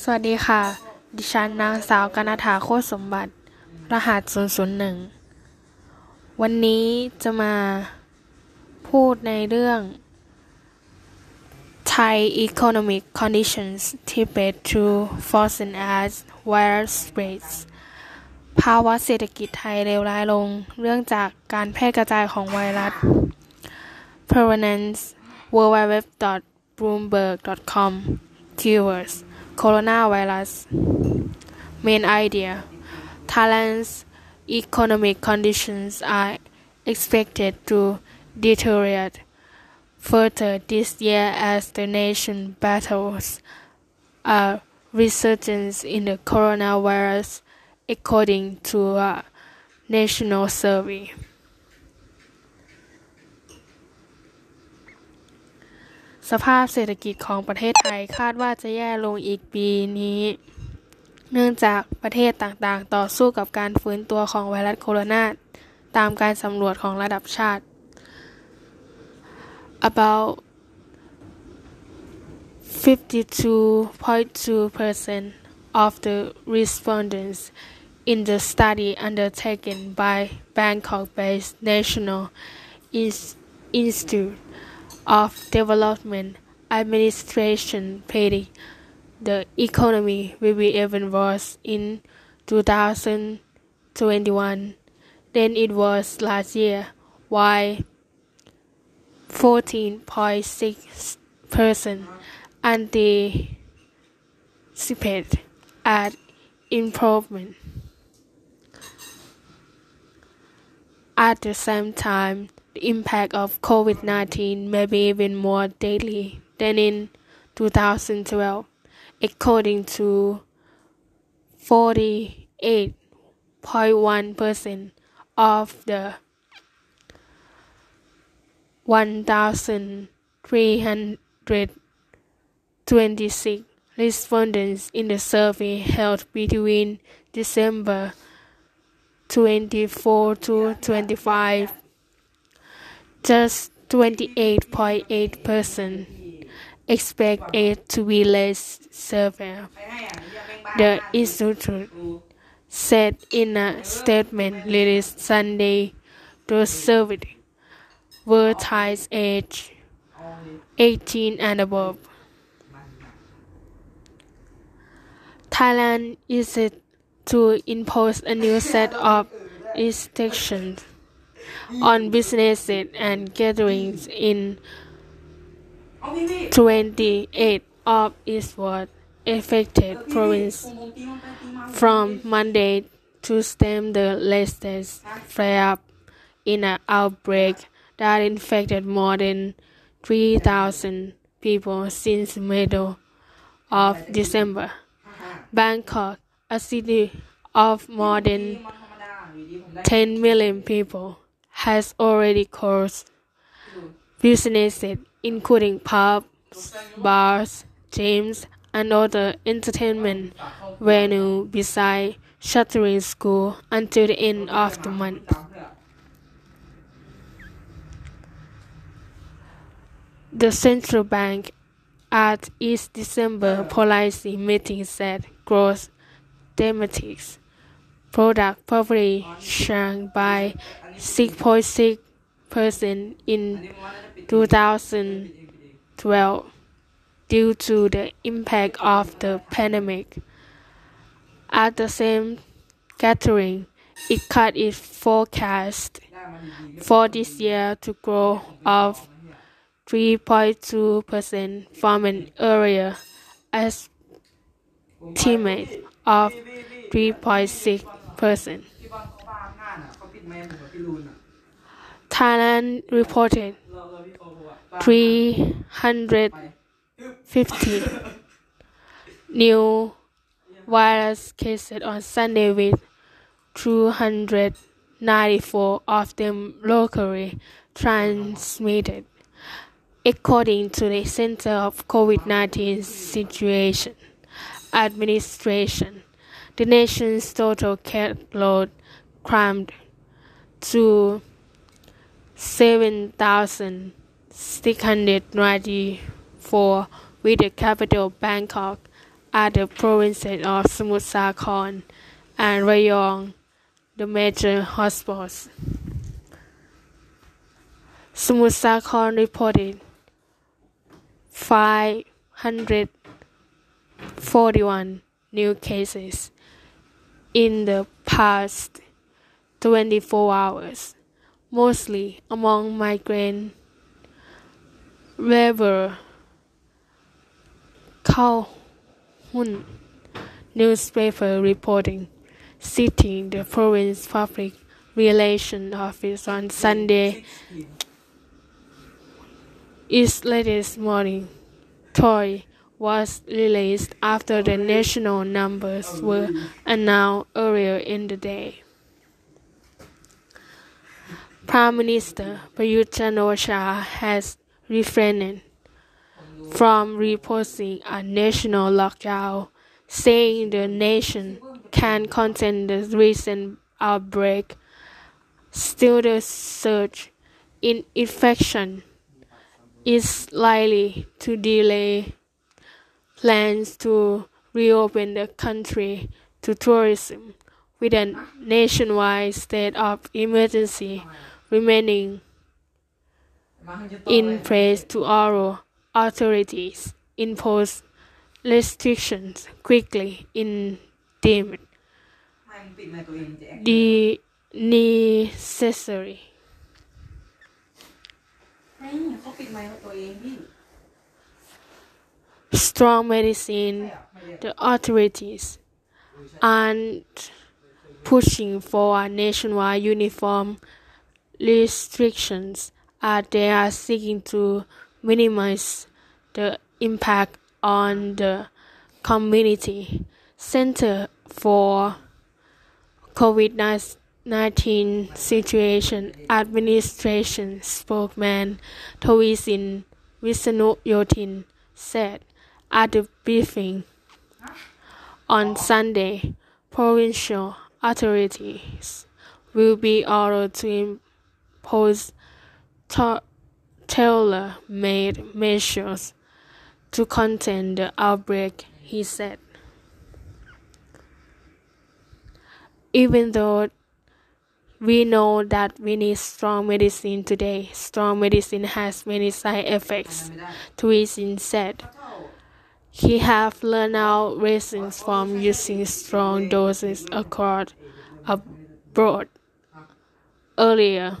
สวัสดีค่ะ ดิฉันนางสาวกนฐาโคตรสมบัติ รหัส 001 วันนี้จะมาพูดในเรื่อง Thai economic conditions tipped to worsen as virus spreads ภาวะเศรษฐกิจไทยเลวร้ายลง เรื่องจากการแพร่กระจายของไวรัส Provenance w w w www.bloomberg.com Keywords Coronavirus. Main idea. Thailand's economic conditions are expected to deteriorate further this year as the nation battles a resurgence in the coronavirus according to a national survey สภาพเศรษฐกิจของประเทศไทยคาดว่าจะแย่ลงอีกปีนี้ เนื่องจากประเทศต่างๆ ต่อสู้กับการฟื้นตัวของไวรัสโคโรนาตามการสำรวจของระดับชาติ about 52.2% of the respondents in the study undertaken by Bangkok-based National Institute of Development Administration predict the economy will be even worse in 2021 than it was last year, while 14.6% anticipate an improvement. At the same time, impact of COVID-19 may be even more deadly than in 2012, according to 48.1% of the 1,326 respondents in the survey held between December 24 to 25. Just 28.8% expect it to be less severe. The institute said in a statement released Sunday. The surveyed were Thais age 18 and above. Thailand is to impose a new set of restrictions on businesses and gatherings in 28 of world affected provinces from Monday to stem the latest flare up in an outbreak that infected more than 3,000 people since middle of December. Bangkok, a city of more than 10 million people, has already closed businesses including pubs, bars, gyms, and other entertainment venues besides shuttering school until the end of the month. The central bank at its December policy meeting said gross domestic product shrunk by 6.6 percent in 2012 due to the impact of the pandemic. At the same gathering, it cut its forecast for this year to grow of 3.2 percent from an earlier estimate of 3.6 percent. Thailand reported 350 new virus cases on Sunday with 294 of them locally transmitted, according to the Center of COVID-19 Situation Administration. The nation's total case load climbed to 7,694 with the capital Bangkok are the provinces of Samut Sakhon and Rayong, the major hotspots. Samut Sakhon reported 541 new cases in the past 24 hours, mostly among migrant labor. Calhoun newspaper reporting, citing the province public relations office on Sunday. Its latest morning toy was released after the national numbers were announced earlier in the day. Prime Minister Prayut Chan-o-cha has refrained from reposing a national lockdown, saying the nation can contain the recent outbreak. Still, the surge in infection is likely to delay plans to reopen the country to tourism, with a nationwide state of emergency remaining in place to allow authorities impose restrictions quickly in deemed the necessary. Strong medicine, the authorities aren't pushing for nationwide uniform restrictions as they are seeking to minimize the impact on the community. Center for COVID-19 Situation Administration spokesman Taweesin Visanuyothin said at the briefing on Sunday, provincial authorities will be ordered to impose ta- tailor-made measures to contain the outbreak, he said. Even though we know that we need strong medicine today, strong medicine has many side effects, Taweesin said. He have learned out lessons from using strong doses abroad. Earlier,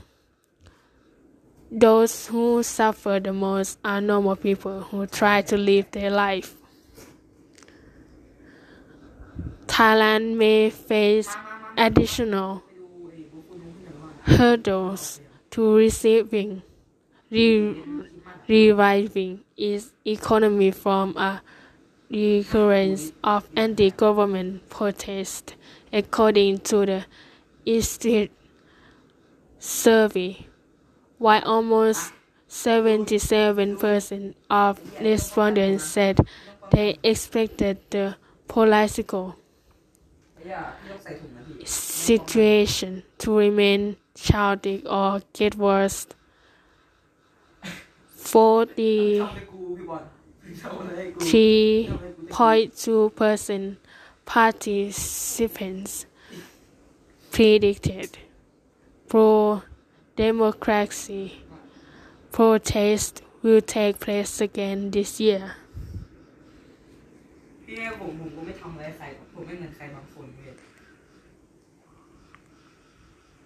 those who suffer the most are normal people who try to live their life. Thailand may face additional hurdles to receiving re- reviving its economy from a recurrence of anti-government protests, according to the Institute survey, while almost 77% of respondents said they expected the political situation to remain chaotic or get worse. 40 ทำให้กูพี่บอลทำอะไรให้กู 3.2% participants predicted pro democracy protest will take place again this year. พี่ให้ผมผมก็ไม่ทำอะไรใครหรอกผมไม่เหมือนใครบางคนเลย